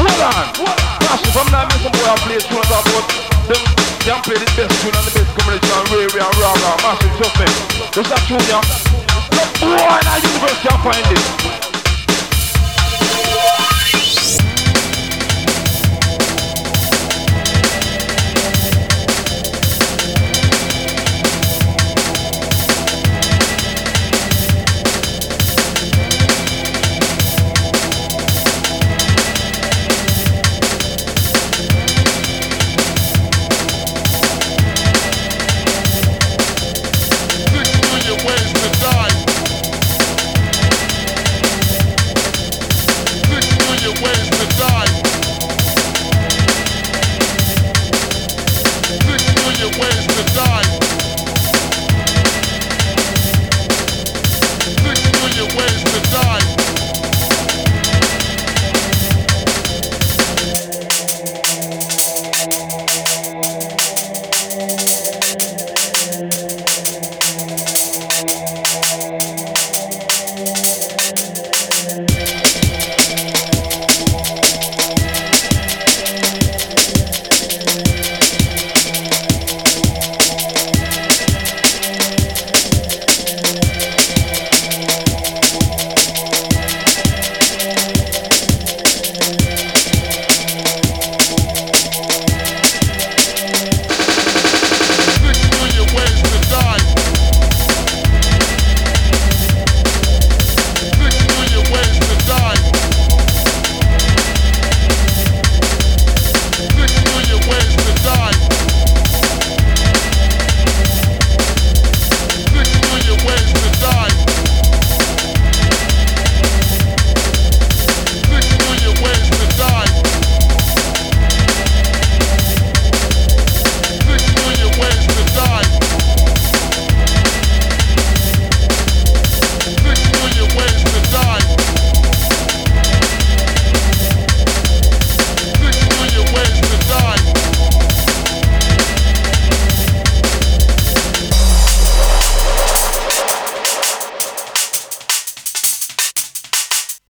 Hold on. Massive, I'm not missing boy I play tunes about them. They play the best tune and the best combination Ray Ray and Raga. Massive, trust me. This a tune, yeah. Look, boy, in the universe can't find it.